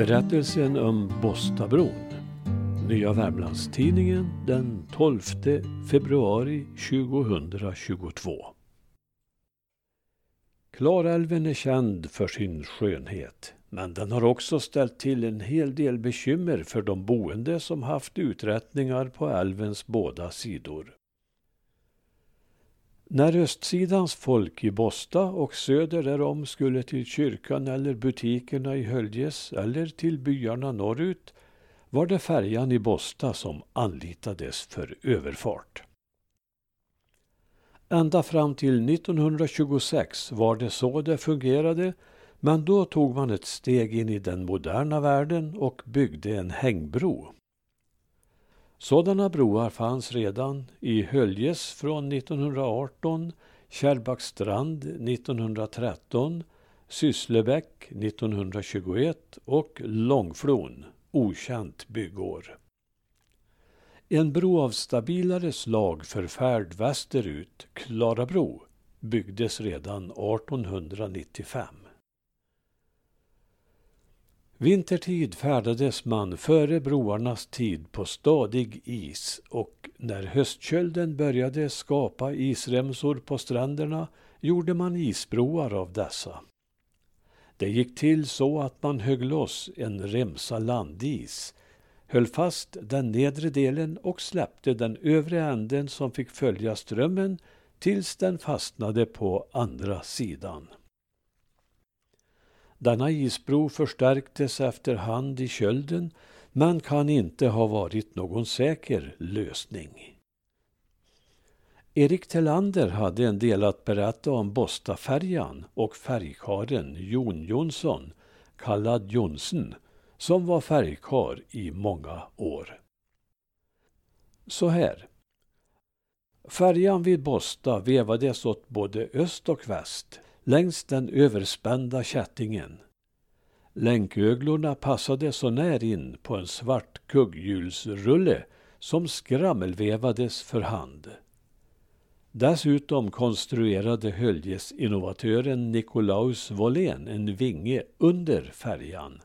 Berättelsen om Båstabron. Nya Värmlandstidningen den 12 februari 2022. Klarälven är känd för sin skönhet, men den har också ställt till en hel del bekymmer för de boende som haft uträttningar på älvens båda sidor. När östsidans folk i Bosta och söder därom skulle till kyrkan eller butikerna i Höljes eller till byarna norrut var det färjan i Bosta som anlitades för överfart. Ända fram till 1926 var det så det fungerade men då tog man ett steg in i den moderna världen och byggde en hängbro. Sådana broar fanns redan i Höljes från 1918, Kärrbackstrand 1913, Sysslebäck 1921 och Långflon, okänt byggår. En bro av stabilare slag för färd västerut, Klarabro, byggdes redan 1895. Vintertid färdades man före broarnas tid på stadig is och när höstkölden började skapa isremsor på stränderna gjorde man isbroar av dessa. Det gick till så att man högg loss en remsa landis, höll fast den nedre delen och släppte den övre änden som fick följa strömmen tills den fastnade på andra sidan. Denna isbro förstärktes efterhand i kölden men kan inte ha varit någon säker lösning. Erik Tellander hade en del att berätta om Bostafärjan och färgkaren Jon Jonsson, kallad Jonsen, som var färgkar i många år. Så här. Färjan vid Bosta vevades åt både öst och väst längs den överspända kättingen. Länköglorna passade så när in på en svart kugghjulsrulle som skrammelvevades för hand. Dessutom konstruerade höljesinnovatören Nikolaus Wollén en vinge under färjan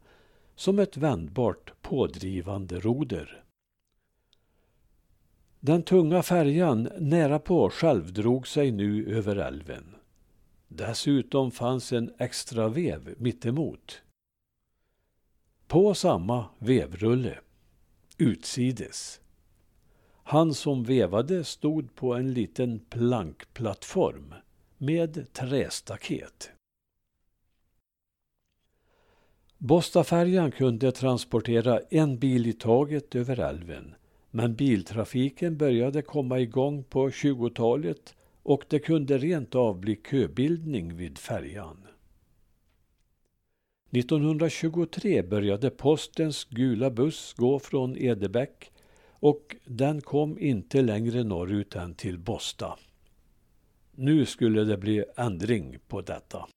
som ett vändbart pådrivande roder. Den tunga färjan nära på självdrog sig nu över älven. Dessutom fanns en extra vev mittemot. På samma vevrulle, utsides. Han som vevade stod på en liten plankplattform med trästaket. Bostafärjan kunde transportera en bil i taget över älven men biltrafiken började komma igång på 20-talet och det kunde rent av bli köbildning vid färjan. 1923 började postens gula buss gå från Edebäck och den kom inte längre norrut än till Bosta. Nu skulle det bli ändring på detta.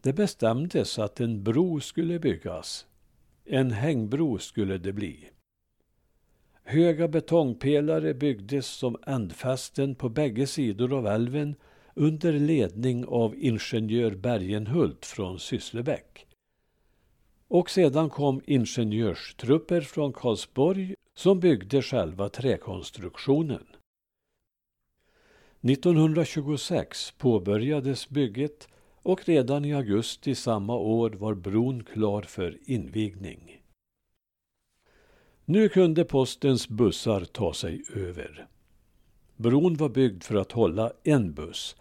Det bestämdes att en bro skulle byggas. En hängbro skulle det bli. Höga betongpelare byggdes som ändfästen på bägge sidor av älven under ledning av ingenjör Bergenhult från Sysslebäck. Och sedan kom ingenjörstrupper från Karlsborg som byggde själva träkonstruktionen. 1926 påbörjades bygget och redan i augusti samma år var bron klar för invigning. Nu kunde postens bussar ta sig över. Bron var byggd för att hålla en buss,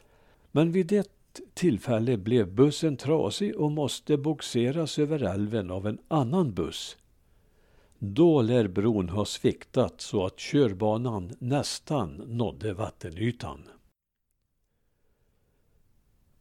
men vid ett tillfälle blev bussen trasig och måste boxeras över älven av en annan buss. Då lär bron ha sviktat så att körbanan nästan nådde vattenytan.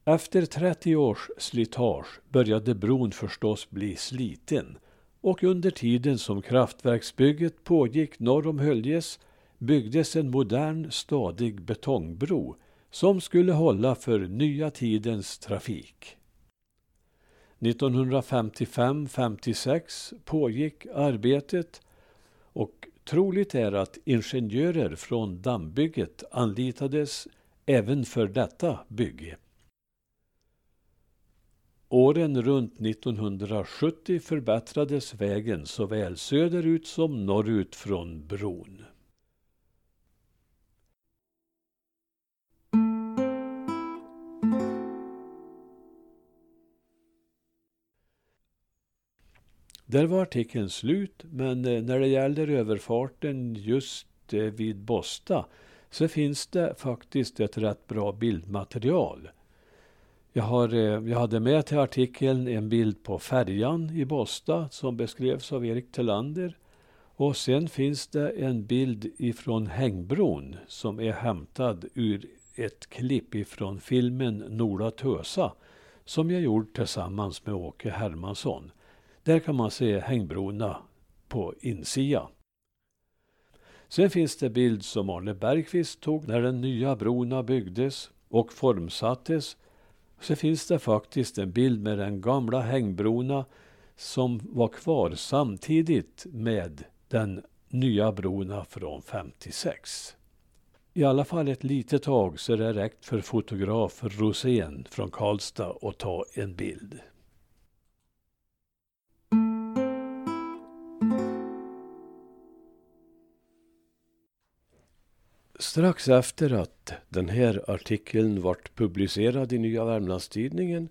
Efter 30 års slitage började bron förstås bli sliten och under tiden som kraftverksbygget pågick norr om Höljes byggdes en modern stadig betongbro som skulle hålla för nya tidens trafik. 1955-56 pågick arbetet och troligt är att ingenjörer från dammbygget anlitades även för detta bygge. Åren runt 1970 förbättrades vägen såväl söderut som norrut från bron. Där var artikeln slut, men eh, när det gäller överfarten just eh, vid Bosta så finns det faktiskt ett rätt bra bildmaterial. Jag, har, eh, jag hade med till artikeln en bild på färjan i Båstad som beskrevs av Erik Telander. Och sen finns det en bild ifrån hängbron som är hämtad ur ett klipp ifrån filmen Nola Tösa som jag gjort tillsammans med Åke Hermansson. Där kan man se hängbrona på insidan. Sen finns det bild som Arne Bergqvist tog när den nya brona byggdes och formsattes. Så finns det faktiskt en bild med den gamla hängbrona som var kvar samtidigt med den nya brona från 56. I alla fall ett litet tag så är det räckt för fotograf Rosén från Karlstad att ta en bild. Strax efter att den här artikeln vart publicerad i Nya Värmlandstidningen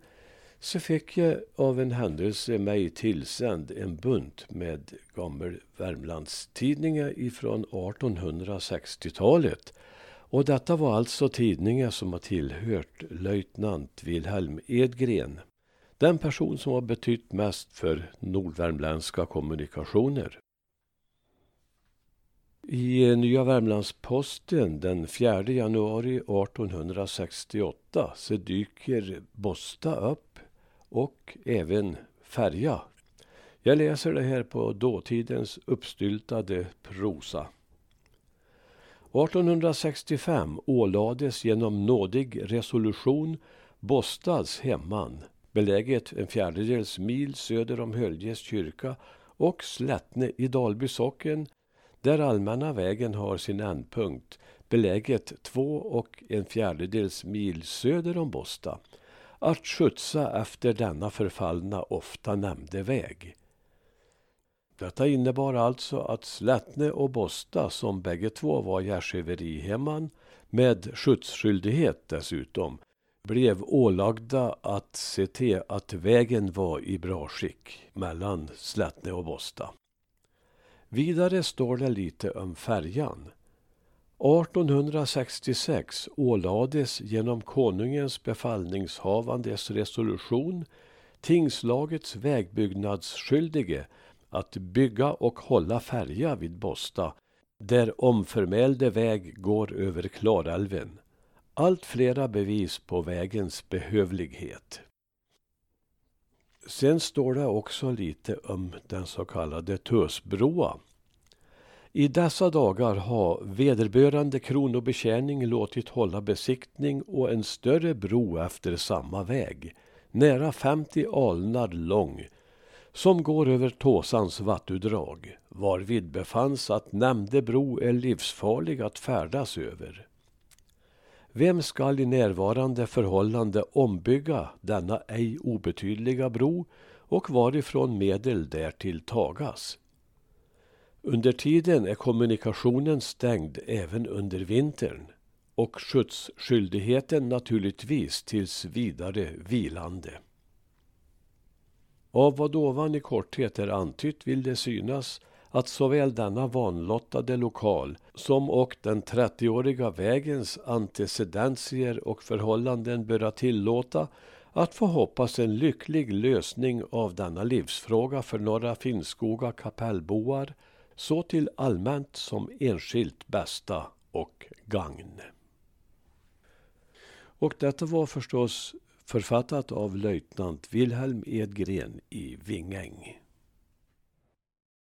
så fick jag av en händelse mig tillsänd en bunt med gammal Värmlandstidningar ifrån 1860-talet. Och detta var alltså tidningar som har tillhört löjtnant Wilhelm Edgren. Den person som har betytt mest för nordvärmländska kommunikationer. I Nya Värmlandsposten den 4 januari 1868 så dyker Bosta upp och även Färja. Jag läser det här på dåtidens uppstyltade prosa. 1865 ålades genom nådig resolution Bostads hemman, beläget en fjärdedels mil söder om Höljes kyrka och Slättne i Dalby socken där allmänna vägen har sin ändpunkt, beläget två och en fjärdedels mil söder om Bosta, att skjutsa efter denna förfallna ofta nämnde väg. Detta innebar alltså att Slättne och Bosta, som bägge två var gärdsgiverihemman, med skjutsskyldighet dessutom, blev ålagda att se till att vägen var i bra skick mellan Slättne och Bosta. Vidare står det lite om färjan. 1866 ålades genom konungens befallningshavandes resolution tingslagets vägbyggnadsskyldige att bygga och hålla färja vid Bosta där omförmälde väg går över Klarälven. Allt flera bevis på vägens behövlighet. Sen står det också lite om den så kallade Tösbroa. I dessa dagar har vederbörande kronobetjäning låtit hålla besiktning och en större bro efter samma väg, nära 50 alnar lång, som går över Tåsans vattudrag, varvid befanns att nämnde bro är livsfarlig att färdas över. Vem skall i närvarande förhållande ombygga denna ej obetydliga bro och varifrån medel därtill tagas? Under tiden är kommunikationen stängd även under vintern och skjutsskyldigheten naturligtvis tills vidare vilande. Av vad ovan i korthet är antytt vill det synas att såväl denna vanlottade lokal som och den 30-åriga vägens antecedentier och förhållanden böra tillåta att få hoppas en lycklig lösning av denna livsfråga för Norra Finnskoga kapellboar så till allmänt som enskilt bästa och gagn. Och detta var förstås författat av löjtnant Wilhelm Edgren i Vingäng.